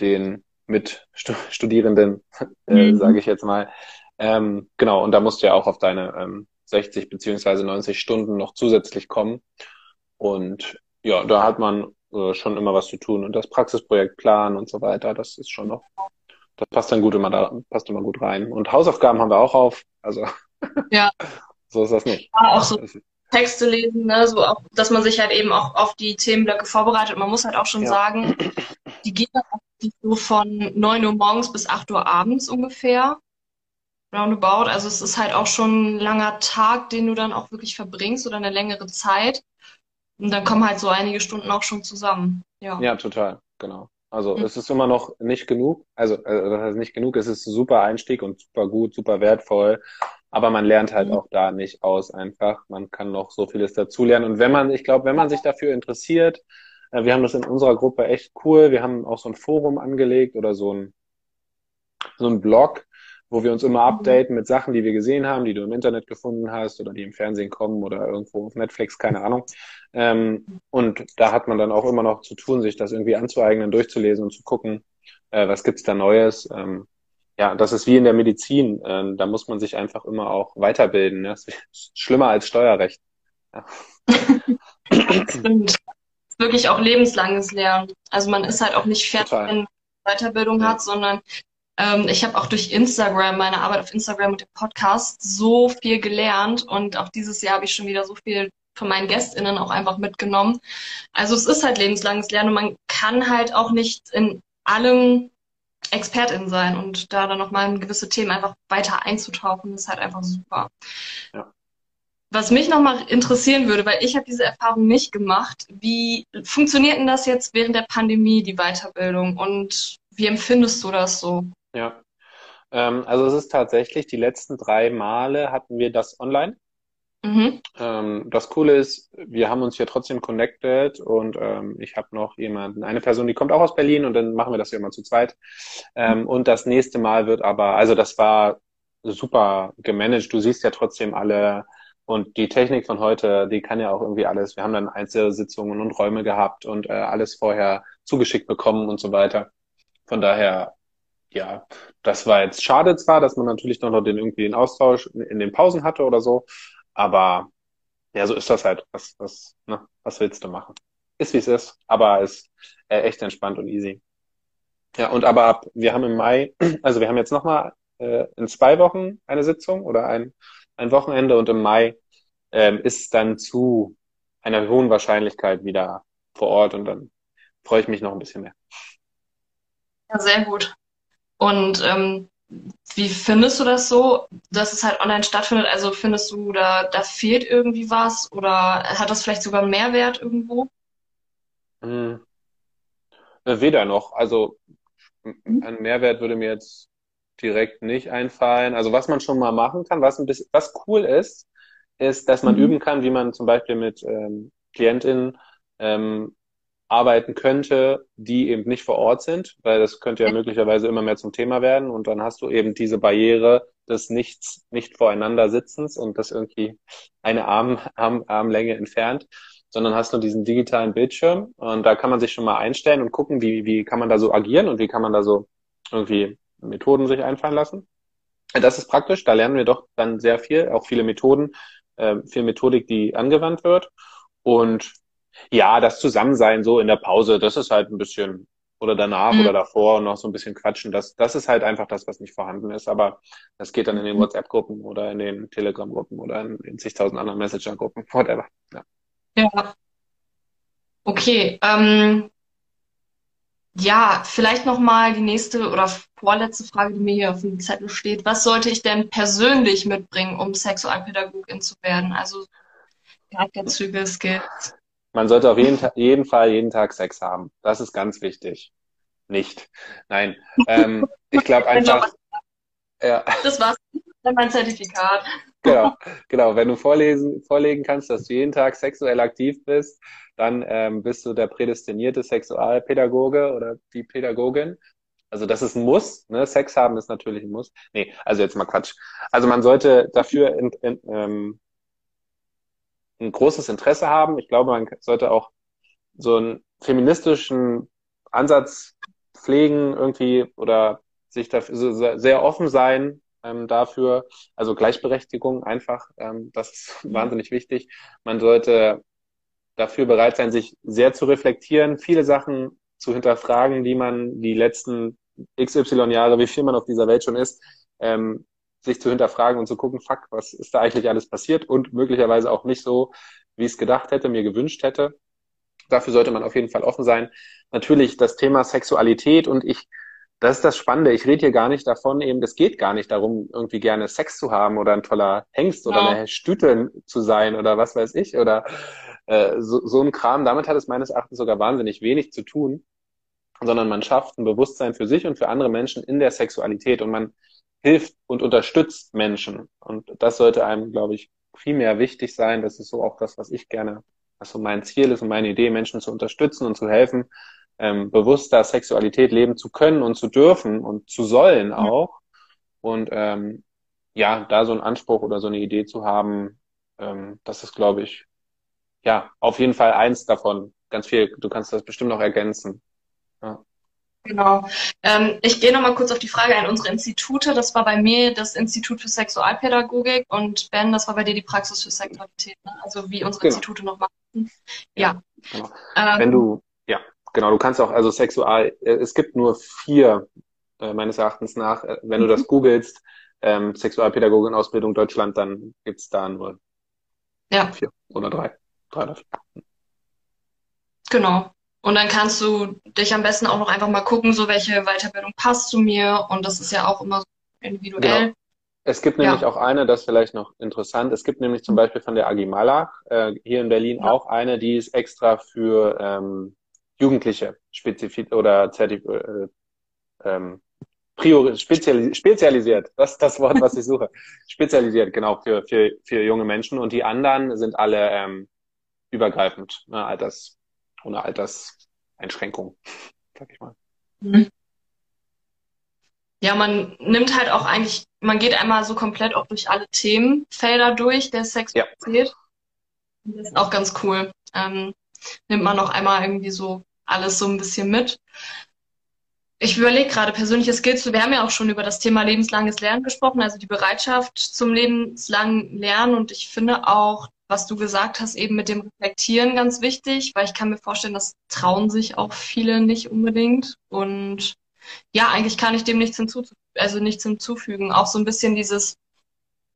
S2: den Mitstudierenden, [LAUGHS] äh, mhm. sage ich jetzt mal. Ähm, genau, und da musst du ja auch auf deine ähm, 60 beziehungsweise 90 Stunden noch zusätzlich kommen. Und ja, da hat man äh, schon immer was zu tun. Und das Praxisprojekt planen und so weiter, das ist schon noch, das passt dann gut immer da, passt immer gut rein. Und Hausaufgaben haben wir auch auf. Also
S1: ja. [LAUGHS]
S2: so ist das nicht.
S1: Ja, auch so Texte lesen, ne? so auch, dass man sich halt eben auch auf die Themenblöcke vorbereitet. Man muss halt auch schon ja. sagen, die gehen so von 9 Uhr morgens bis 8 Uhr abends ungefähr. Roundabout. Also es ist halt auch schon ein langer Tag, den du dann auch wirklich verbringst oder eine längere Zeit. Und dann kommen halt so einige Stunden auch schon zusammen. Ja,
S2: ja total, genau. Also mhm. es ist immer noch nicht genug. Also äh, das heißt nicht genug, es ist super Einstieg und super gut, super wertvoll. Aber man lernt halt mhm. auch da nicht aus einfach. Man kann noch so vieles dazulernen. Und wenn man, ich glaube, wenn man sich dafür interessiert, äh, wir haben das in unserer Gruppe echt cool. Wir haben auch so ein Forum angelegt oder so ein, so ein Blog, wo wir uns immer mhm. updaten mit Sachen, die wir gesehen haben, die du im Internet gefunden hast oder die im Fernsehen kommen oder irgendwo auf Netflix, keine Ahnung. Ähm, und da hat man dann auch immer noch zu tun, sich das irgendwie anzueignen, durchzulesen und zu gucken, äh, was gibt's da Neues. Ähm, ja, das ist wie in der Medizin. Ähm, da muss man sich einfach immer auch weiterbilden. Ne? Das ist [LAUGHS] schlimmer als Steuerrecht. Ja. [LAUGHS]
S1: Stimmt. Ist wirklich auch lebenslanges Lernen. Also man ist halt auch nicht fertig, Total. wenn man Weiterbildung ja. hat, sondern ähm, ich habe auch durch Instagram, meine Arbeit auf Instagram und dem Podcast so viel gelernt und auch dieses Jahr habe ich schon wieder so viel von meinen GästInnen auch einfach mitgenommen. Also es ist halt lebenslanges Lernen und man kann halt auch nicht in allem Expertin sein und da dann nochmal in gewisse Themen einfach weiter einzutauchen, ist halt einfach super. Ja. Was mich nochmal interessieren würde, weil ich habe diese Erfahrung nicht gemacht, wie funktioniert denn das jetzt während der Pandemie, die Weiterbildung und wie empfindest du das so?
S2: Ja. Ähm, also es ist tatsächlich, die letzten drei Male hatten wir das online. Mhm. Ähm, das Coole ist, wir haben uns hier trotzdem connected und ähm, ich habe noch jemanden, eine Person, die kommt auch aus Berlin und dann machen wir das ja immer zu zweit. Ähm, mhm. Und das nächste Mal wird aber, also das war super gemanagt. Du siehst ja trotzdem alle und die Technik von heute, die kann ja auch irgendwie alles. Wir haben dann Einzelsitzungen und Räume gehabt und äh, alles vorher zugeschickt bekommen und so weiter. Von daher ja, das war jetzt schade zwar, dass man natürlich noch den irgendwie den Austausch in den Pausen hatte oder so, aber ja, so ist das halt. Was, was, ne, was willst du machen? Ist wie es ist, aber ist äh, echt entspannt und easy. Ja, und aber ab, wir haben im Mai, [CLEARS THROAT] also wir haben jetzt nochmal äh, in zwei Wochen eine Sitzung oder ein, ein Wochenende und im Mai ähm, ist dann zu einer hohen Wahrscheinlichkeit wieder vor Ort und dann freue ich mich noch ein bisschen mehr.
S1: Ja, sehr gut. Und ähm, wie findest du das so, dass es halt online stattfindet? Also findest du, da, da fehlt irgendwie was oder hat das vielleicht sogar einen Mehrwert irgendwo?
S2: Hm. Äh, weder noch. Also mhm. ein Mehrwert würde mir jetzt direkt nicht einfallen. Also was man schon mal machen kann, was ein bisschen, was cool ist, ist, dass man mhm. üben kann, wie man zum Beispiel mit ähm, KlientInnen ähm, arbeiten könnte, die eben nicht vor Ort sind, weil das könnte ja möglicherweise immer mehr zum Thema werden und dann hast du eben diese Barriere des Nichts, nicht voreinander Sitzens und das irgendwie eine Arm, Arm, Armlänge entfernt, sondern hast nur diesen digitalen Bildschirm und da kann man sich schon mal einstellen und gucken, wie, wie kann man da so agieren und wie kann man da so irgendwie Methoden sich einfallen lassen. Das ist praktisch, da lernen wir doch dann sehr viel, auch viele Methoden, äh, viel Methodik, die angewandt wird. Und ja, das Zusammensein so in der Pause, das ist halt ein bisschen, oder danach mhm. oder davor und noch so ein bisschen quatschen, das, das ist halt einfach das, was nicht vorhanden ist. Aber das geht dann in den mhm. WhatsApp-Gruppen oder in den Telegram-Gruppen oder in, in zigtausend anderen Messenger-Gruppen, [LAUGHS] whatever. Ja.
S1: ja. Okay. Ähm, ja, vielleicht nochmal die nächste oder vorletzte Frage, die mir hier auf dem Zettel steht. Was sollte ich denn persönlich mitbringen, um Sexualpädagogin zu werden? Also Charakterzüge, Skills.
S2: Man sollte auf jeden, jeden Fall jeden Tag Sex haben. Das ist ganz wichtig. Nicht. Nein. Ähm, ich glaube einfach.
S1: ja. Das war's. Mein Zertifikat.
S2: Genau, genau. Wenn du vorlesen, vorlegen kannst, dass du jeden Tag sexuell aktiv bist, dann ähm, bist du der prädestinierte Sexualpädagoge oder die Pädagogin. Also das ist ein Muss. Ne? Sex haben ist natürlich ein Muss. Nee, also jetzt mal Quatsch. Also man sollte dafür in, in, ähm, ein großes Interesse haben. Ich glaube, man sollte auch so einen feministischen Ansatz pflegen irgendwie oder sich dafür sehr offen sein ähm, dafür. Also Gleichberechtigung einfach, ähm, das ist mhm. wahnsinnig wichtig. Man sollte dafür bereit sein, sich sehr zu reflektieren, viele Sachen zu hinterfragen, die man die letzten XY Jahre, wie viel man auf dieser Welt schon ist, ähm, sich zu hinterfragen und zu gucken, fuck, was ist da eigentlich alles passiert und möglicherweise auch nicht so, wie ich es gedacht hätte, mir gewünscht hätte. Dafür sollte man auf jeden Fall offen sein. Natürlich das Thema Sexualität und ich, das ist das Spannende. Ich rede hier gar nicht davon, eben, es geht gar nicht darum, irgendwie gerne Sex zu haben oder ein toller Hengst oder ja. eine Stüte zu sein oder was weiß ich oder äh, so, so ein Kram. Damit hat es meines Erachtens sogar wahnsinnig wenig zu tun, sondern man schafft ein Bewusstsein für sich und für andere Menschen in der Sexualität und man hilft und unterstützt Menschen. Und das sollte einem, glaube ich, mehr wichtig sein. Das ist so auch das, was ich gerne, was so mein Ziel ist und meine Idee, Menschen zu unterstützen und zu helfen, ähm, bewusster Sexualität leben zu können und zu dürfen und zu sollen auch. Und ähm, ja, da so einen Anspruch oder so eine Idee zu haben, ähm, das ist, glaube ich, ja, auf jeden Fall eins davon. Ganz viel, du kannst das bestimmt noch ergänzen. Ja.
S1: Genau. Ähm, ich gehe nochmal kurz auf die Frage ein. Unsere Institute, das war bei mir das Institut für Sexualpädagogik und Ben, das war bei dir die Praxis für Sexualität, ne? also wie unsere genau. Institute noch machen. Ja.
S2: Genau. Ähm, Wenn du, ja, genau, du kannst auch, also Sexual, äh, es gibt nur vier, äh, meines Erachtens nach, äh, wenn du das mhm. googelst, ähm, Sexualpädagogin Ausbildung Deutschland, dann gibt's da nur ja. vier oder drei. Drei oder vier.
S1: Genau. Und dann kannst du dich am besten auch noch einfach mal gucken, so welche Weiterbildung passt zu mir. Und das ist ja auch immer so individuell. Genau.
S2: Es gibt nämlich ja. auch eine, das ist vielleicht noch interessant. Es gibt nämlich zum Beispiel von der Agi Malach äh, hier in Berlin ja. auch eine, die ist extra für ähm, Jugendliche spezifisch oder zertif äh, ähm, priori spezialis spezialisiert. Das ist das Wort, was ich suche. [LAUGHS] spezialisiert, genau, für, für, für junge Menschen. Und die anderen sind alle ähm, übergreifend, ne, Alters, ohne Alterseinschränkung, [LAUGHS] sag ich mal. Mhm.
S1: Ja, man nimmt halt auch eigentlich, man geht einmal so komplett auch durch alle Themenfelder durch der Sexualität. Ja. Das ist auch ganz cool. Ähm, nimmt man noch einmal irgendwie so alles so ein bisschen mit. Ich überlege gerade persönliche Skills. Wir haben ja auch schon über das Thema lebenslanges Lernen gesprochen, also die Bereitschaft zum lebenslangen Lernen. Und ich finde auch, was du gesagt hast, eben mit dem Reflektieren ganz wichtig, weil ich kann mir vorstellen, das trauen sich auch viele nicht unbedingt. Und ja, eigentlich kann ich dem nichts hinzufügen, also nichts hinzufügen. Auch so ein bisschen dieses,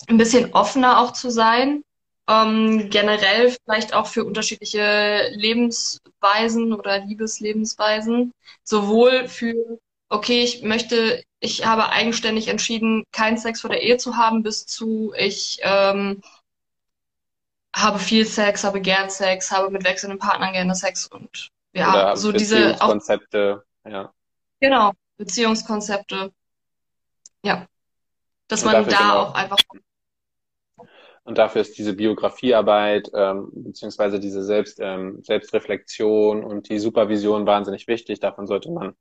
S1: ein bisschen offener auch zu sein. Ähm, generell vielleicht auch für unterschiedliche Lebensweisen oder Liebeslebensweisen. Sowohl für, okay, ich möchte, ich habe eigenständig entschieden, keinen Sex vor der Ehe zu haben, bis zu, ich ähm, habe viel Sex, habe gern Sex, habe mit wechselnden Partnern gerne Sex und ja, Oder so diese
S2: Konzepte, ja.
S1: Genau, Beziehungskonzepte. Ja. Dass und man da genau. auch einfach.
S2: Und dafür ist diese Biografiearbeit, ähm, beziehungsweise diese Selbst, ähm, Selbstreflexion und die Supervision wahnsinnig wichtig. Davon sollte man,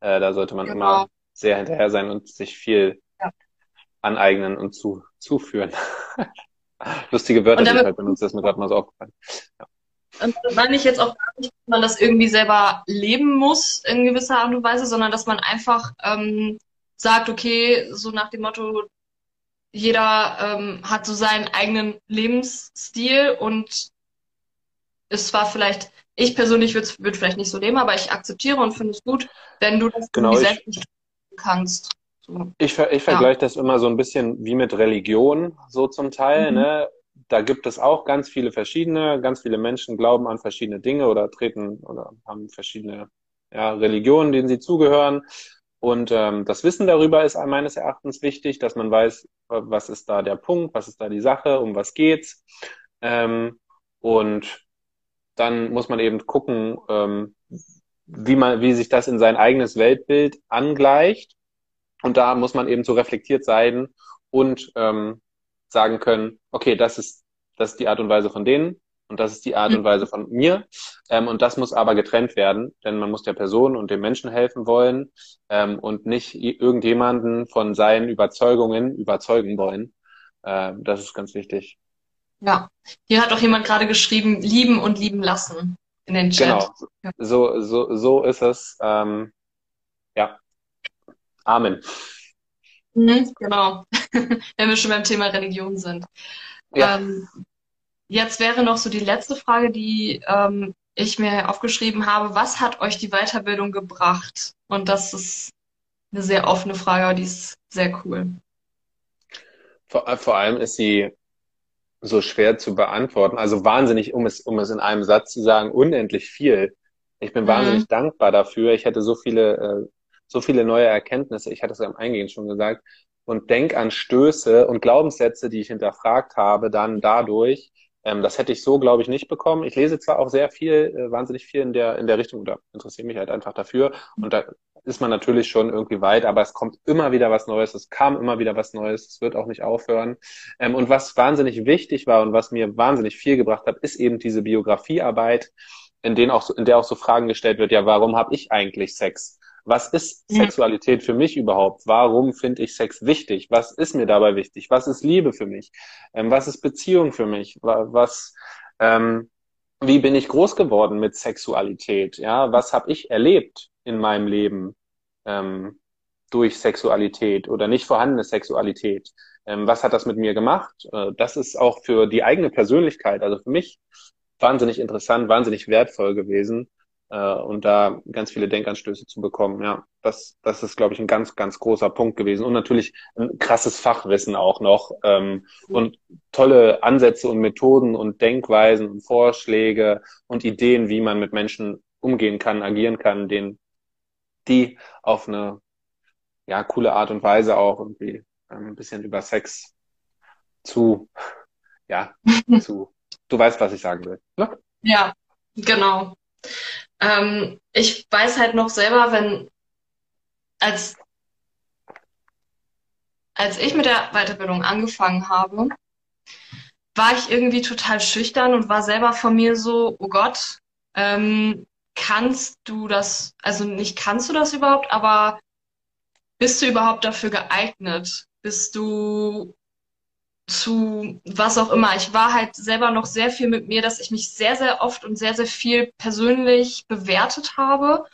S2: äh, da sollte man genau. immer sehr hinterher sein und sich viel ja. aneignen und zu, zuführen. [LAUGHS] Lustige Wörter, damit, die halt benutzt, das ist mir gerade mal so aufgefallen. Ja.
S1: Und das meine ich jetzt auch gar nicht, dass man das irgendwie selber leben muss in gewisser Art und Weise, sondern dass man einfach ähm, sagt, okay, so nach dem Motto, jeder ähm, hat so seinen eigenen Lebensstil und ist zwar vielleicht, ich persönlich würde würd vielleicht nicht so leben, aber ich akzeptiere und finde es gut, wenn du das
S2: genau, irgendwie selbst nicht kannst. Ich, ver ich vergleiche ja. das immer so ein bisschen wie mit Religion, so zum Teil. Mhm. Ne? Da gibt es auch ganz viele verschiedene, ganz viele Menschen glauben an verschiedene Dinge oder treten oder haben verschiedene ja, Religionen, denen sie zugehören. Und ähm, das Wissen darüber ist meines Erachtens wichtig, dass man weiß, was ist da der Punkt, was ist da die Sache, um was geht's. Ähm, und dann muss man eben gucken, ähm, wie man, wie sich das in sein eigenes Weltbild angleicht. Und da muss man eben so reflektiert sein und ähm, sagen können, okay, das ist, das ist die Art und Weise von denen und das ist die Art und mhm. Weise von mir. Ähm, und das muss aber getrennt werden, denn man muss der Person und dem Menschen helfen wollen ähm, und nicht irgendjemanden von seinen Überzeugungen überzeugen wollen. Ähm, das ist ganz wichtig.
S1: Ja, hier hat auch jemand gerade geschrieben, lieben und lieben lassen in den Chat. Genau,
S2: so, so, so ist es. Ähm, Amen.
S1: Mhm, genau, [LAUGHS] wenn wir schon beim Thema Religion sind. Ja. Ähm, jetzt wäre noch so die letzte Frage, die ähm, ich mir aufgeschrieben habe. Was hat euch die Weiterbildung gebracht? Und das ist eine sehr offene Frage, aber die ist sehr cool.
S2: Vor, vor allem ist sie so schwer zu beantworten. Also wahnsinnig, um es, um es in einem Satz zu sagen, unendlich viel. Ich bin mhm. wahnsinnig dankbar dafür. Ich hätte so viele, äh, so viele neue Erkenntnisse. Ich hatte es ja am Eingehen schon gesagt. Und Denkanstöße und Glaubenssätze, die ich hinterfragt habe, dann dadurch, ähm, das hätte ich so, glaube ich, nicht bekommen. Ich lese zwar auch sehr viel, äh, wahnsinnig viel in der, in der Richtung oder interessiere mich halt einfach dafür. Und da ist man natürlich schon irgendwie weit, aber es kommt immer wieder was Neues, es kam immer wieder was Neues, es wird auch nicht aufhören. Ähm, und was wahnsinnig wichtig war und was mir wahnsinnig viel gebracht hat, ist eben diese Biografiearbeit, in, denen auch so, in der auch so Fragen gestellt wird, ja, warum habe ich eigentlich Sex? Was ist Sexualität für mich überhaupt? Warum finde ich Sex wichtig? Was ist mir dabei wichtig? Was ist Liebe für mich? Ähm, was ist Beziehung für mich? Was, ähm, wie bin ich groß geworden mit Sexualität? Ja, was habe ich erlebt? in meinem Leben ähm, durch Sexualität oder nicht vorhandene Sexualität. Ähm, was hat das mit mir gemacht? Äh, das ist auch für die eigene Persönlichkeit, also für mich wahnsinnig interessant, wahnsinnig wertvoll gewesen äh, und da ganz viele Denkanstöße zu bekommen. Ja, das, das ist, glaube ich, ein ganz, ganz großer Punkt gewesen und natürlich ein krasses Fachwissen auch noch ähm, und tolle Ansätze und Methoden und Denkweisen und Vorschläge und Ideen, wie man mit Menschen umgehen kann, agieren kann, denen die auf eine ja, coole Art und Weise auch irgendwie ähm, ein bisschen über Sex zu, ja, [LAUGHS] zu, du weißt, was ich sagen will. Ne?
S1: Ja, genau. Ähm, ich weiß halt noch selber, wenn, als, als ich mit der Weiterbildung angefangen habe, war ich irgendwie total schüchtern und war selber von mir so, oh Gott, ähm, kannst du das, also nicht kannst du das überhaupt, aber bist du überhaupt dafür geeignet? Bist du zu was auch immer. Ich war halt selber noch sehr viel mit mir, dass ich mich sehr, sehr oft und sehr, sehr viel persönlich bewertet habe.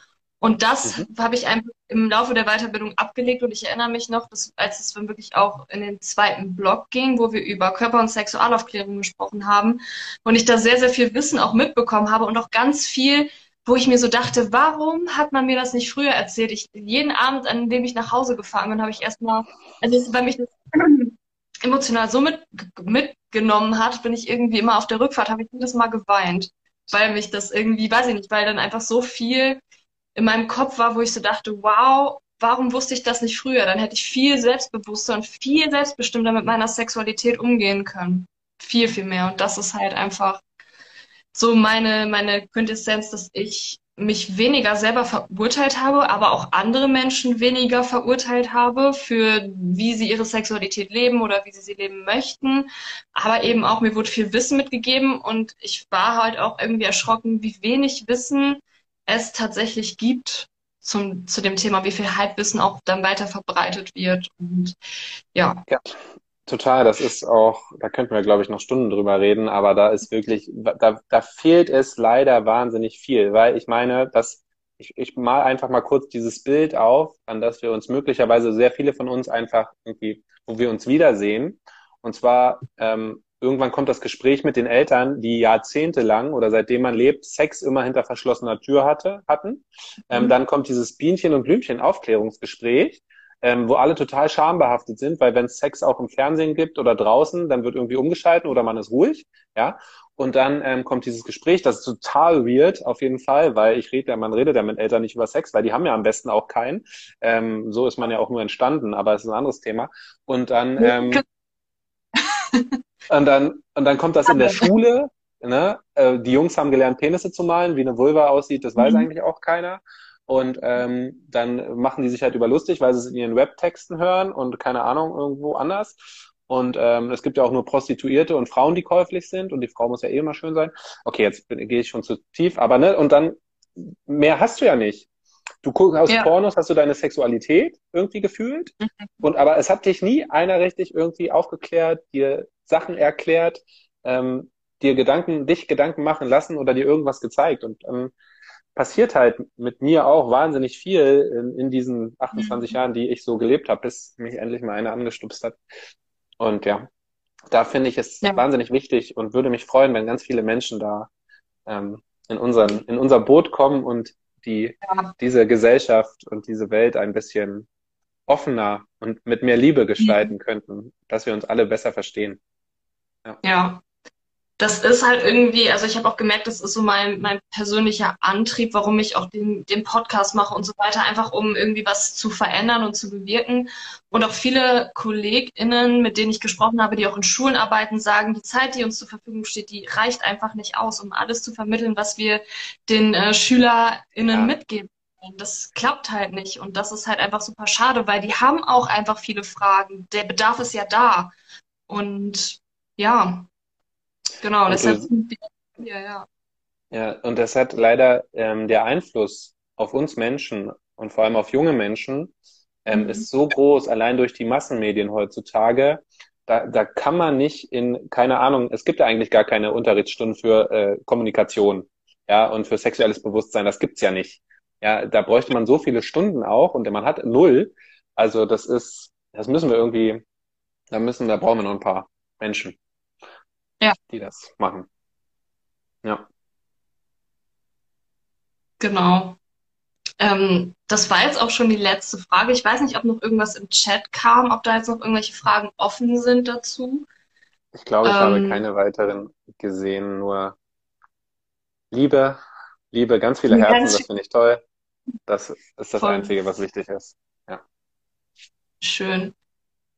S1: Und das mhm. habe ich einfach im Laufe der Weiterbildung abgelegt und ich erinnere mich noch, dass, als es dann wirklich auch in den zweiten Blog ging, wo wir über Körper- und Sexualaufklärung gesprochen haben und ich da sehr, sehr viel Wissen auch mitbekommen habe und auch ganz viel wo ich mir so dachte, warum hat man mir das nicht früher erzählt? Ich, jeden Abend, an dem ich nach Hause gefahren bin, habe ich erstmal, also weil mich das emotional so mit, mitgenommen hat, bin ich irgendwie immer auf der Rückfahrt, habe ich jedes Mal geweint, weil mich das irgendwie, weiß ich nicht, weil dann einfach so viel in meinem Kopf war, wo ich so dachte, wow, warum wusste ich das nicht früher? Dann hätte ich viel selbstbewusster und viel selbstbestimmter mit meiner Sexualität umgehen können. Viel, viel mehr. Und das ist halt einfach so meine, meine Quintessenz, dass ich mich weniger selber verurteilt habe, aber auch andere Menschen weniger verurteilt habe für wie sie ihre Sexualität leben oder wie sie sie leben möchten. Aber eben auch mir wurde viel Wissen mitgegeben und ich war halt auch irgendwie erschrocken, wie wenig Wissen es tatsächlich gibt zum, zu dem Thema, wie viel Halbwissen auch dann weiter verbreitet wird. Und ja.
S2: ja. Total, das ist auch, da könnten wir, glaube ich, noch Stunden drüber reden, aber da ist wirklich, da, da fehlt es leider wahnsinnig viel, weil ich meine, dass ich, ich mal einfach mal kurz dieses Bild auf, an das wir uns möglicherweise sehr viele von uns einfach irgendwie, wo wir uns wiedersehen. Und zwar ähm, irgendwann kommt das Gespräch mit den Eltern, die jahrzehntelang oder seitdem man lebt, Sex immer hinter verschlossener Tür hatte, hatten. Ähm, mhm. Dann kommt dieses Bienchen- und Blümchen-Aufklärungsgespräch ähm, wo alle total schambehaftet sind, weil wenn es Sex auch im Fernsehen gibt oder draußen, dann wird irgendwie umgeschalten oder man ist ruhig, ja. Und dann ähm, kommt dieses Gespräch, das ist total weird auf jeden Fall, weil ich rede, man redet ja mit Eltern nicht über Sex, weil die haben ja am besten auch keinen. Ähm, so ist man ja auch nur entstanden, aber es ist ein anderes Thema. Und dann, ähm, [LAUGHS] und dann, und dann kommt das in der Schule. Ne? Äh, die Jungs haben gelernt, Penisse zu malen, wie eine Vulva aussieht, das weiß mhm. eigentlich auch keiner. Und ähm, dann machen die sich halt über lustig, weil sie es in ihren Webtexten hören und keine Ahnung, irgendwo anders. Und ähm, es gibt ja auch nur Prostituierte und Frauen, die käuflich sind. Und die Frau muss ja eh immer schön sein. Okay, jetzt gehe ich schon zu tief. Aber ne, und dann mehr hast du ja nicht. Du guckst aus ja. Pornos, hast du deine Sexualität irgendwie gefühlt. Mhm. Und aber es hat dich nie einer richtig irgendwie aufgeklärt, dir Sachen erklärt, ähm, dir Gedanken, dich Gedanken machen lassen oder dir irgendwas gezeigt. Und ähm, passiert halt mit mir auch wahnsinnig viel in, in diesen 28 mhm. Jahren, die ich so gelebt habe, bis mich endlich mal einer angestupst hat. Und ja, da finde ich es ja. wahnsinnig wichtig und würde mich freuen, wenn ganz viele Menschen da ähm, in, unseren, in unser Boot kommen und die, ja. diese Gesellschaft und diese Welt ein bisschen offener und mit mehr Liebe gestalten mhm. könnten, dass wir uns alle besser verstehen.
S1: Ja. ja das ist halt irgendwie, also ich habe auch gemerkt, das ist so mein, mein persönlicher Antrieb, warum ich auch den, den Podcast mache und so weiter, einfach um irgendwie was zu verändern und zu bewirken. Und auch viele KollegInnen, mit denen ich gesprochen habe, die auch in Schulen arbeiten, sagen, die Zeit, die uns zur Verfügung steht, die reicht einfach nicht aus, um alles zu vermitteln, was wir den äh, SchülerInnen ja. mitgeben. Das klappt halt nicht. Und das ist halt einfach super schade, weil die haben auch einfach viele Fragen. Der Bedarf ist ja da. Und ja, Genau, und deshalb sind wir
S2: hier, ja. Ja, und das hat leider ähm, der Einfluss auf uns Menschen und vor allem auf junge Menschen ähm, mhm. ist so groß, allein durch die Massenmedien heutzutage. Da, da kann man nicht in, keine Ahnung, es gibt ja eigentlich gar keine Unterrichtsstunden für äh, Kommunikation, ja, und für sexuelles Bewusstsein, das gibt's ja nicht. Ja, da bräuchte man so viele Stunden auch und man hat null. Also das ist, das müssen wir irgendwie, da müssen, da brauchen wir noch ein paar Menschen ja. die das machen. Ja.
S1: Genau. Ähm, das war jetzt auch schon die letzte Frage. Ich weiß nicht, ob noch irgendwas im Chat kam, ob da jetzt noch irgendwelche Fragen offen sind dazu.
S2: Ich glaube, ich ähm, habe keine weiteren gesehen, nur Liebe, Liebe, ganz viele Herzen, ganz das finde ich toll. Das ist das voll. Einzige, was wichtig ist. Ja.
S1: Schön.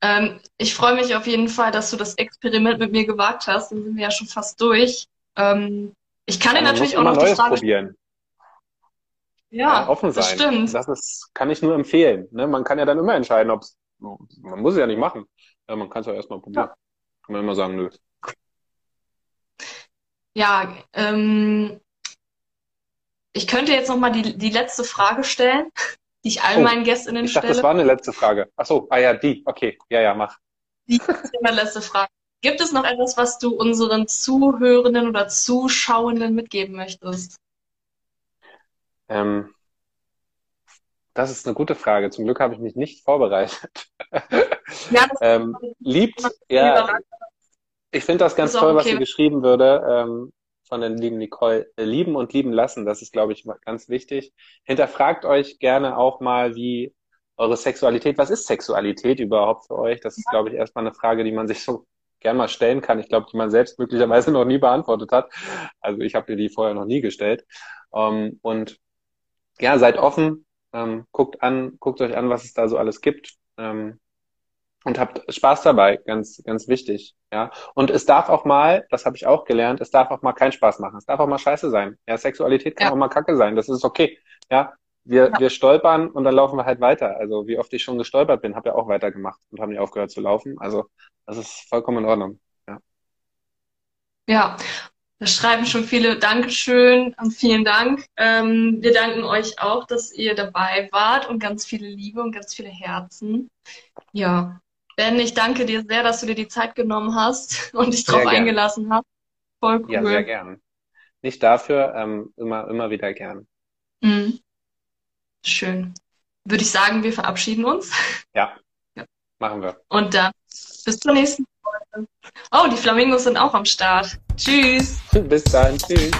S1: Ähm, ich freue mich auf jeden Fall, dass du das Experiment mit mir gewagt hast. Dann sind wir ja schon fast durch. Ähm, ich kann dir natürlich auch noch
S2: die Frage probieren. Ja, ja, offen sein. Das stimmt. Das ist, kann ich nur empfehlen. Ne? Man kann ja dann immer entscheiden, ob es, man muss es ja nicht machen. Ja, man kann es ja erstmal probieren. Ja. Kann man immer sagen, nö.
S1: Ja, ähm, ich könnte jetzt noch mal die, die letzte Frage stellen die ich all oh, meinen Gästinnen
S2: ich dachte, stelle. Das war eine letzte Frage. Ach so, ah ja, die. Okay, ja, ja, mach.
S1: Die immer letzte Frage. Gibt es noch etwas, was du unseren Zuhörenden oder Zuschauenden mitgeben möchtest?
S2: Ähm, das ist eine gute Frage. Zum Glück habe ich mich nicht vorbereitet. [LAUGHS] Ja, das ähm, liebt, ja, ich finde das ganz toll, okay. was sie geschrieben würde. Ähm, von der lieben Nicole. Äh, lieben und lieben lassen, das ist, glaube ich, ganz wichtig. Hinterfragt euch gerne auch mal, wie eure Sexualität, was ist Sexualität überhaupt für euch? Das ist, glaube ich, erstmal eine Frage, die man sich so gern mal stellen kann. Ich glaube, die man selbst möglicherweise noch nie beantwortet hat. Also ich habe mir die vorher noch nie gestellt. Ähm, und ja, seid offen, ähm, guckt an, guckt euch an, was es da so alles gibt. Und habt Spaß dabei, ganz, ganz wichtig. Ja. Und es darf auch mal, das habe ich auch gelernt, es darf auch mal keinen Spaß machen. Es darf auch mal scheiße sein. Ja, Sexualität kann ja. auch mal Kacke sein. Das ist okay. Ja. Wir, ja. wir stolpern und dann laufen wir halt weiter. Also wie oft ich schon gestolpert bin, habe ja auch weitergemacht und habe nicht aufgehört zu laufen. Also das ist vollkommen in Ordnung. Ja.
S1: Ja. Da schreiben schon viele Dankeschön und vielen Dank. Ähm, wir danken euch auch, dass ihr dabei wart und ganz viele Liebe und ganz viele Herzen. Ja, Ben, ich danke dir sehr, dass du dir die Zeit genommen hast [LAUGHS] und dich darauf eingelassen hast.
S2: Voll cool. Ja, sehr gern. Nicht dafür, ähm, immer, immer wieder gern. Mhm.
S1: Schön. Würde ich sagen, wir verabschieden uns. [LAUGHS]
S2: Ja, ja. machen wir.
S1: Und dann bis zur nächsten Folge. Oh, die Flamingos sind auch am Start. Tschüss. [LAUGHS]
S2: Bis dann. Tschüss.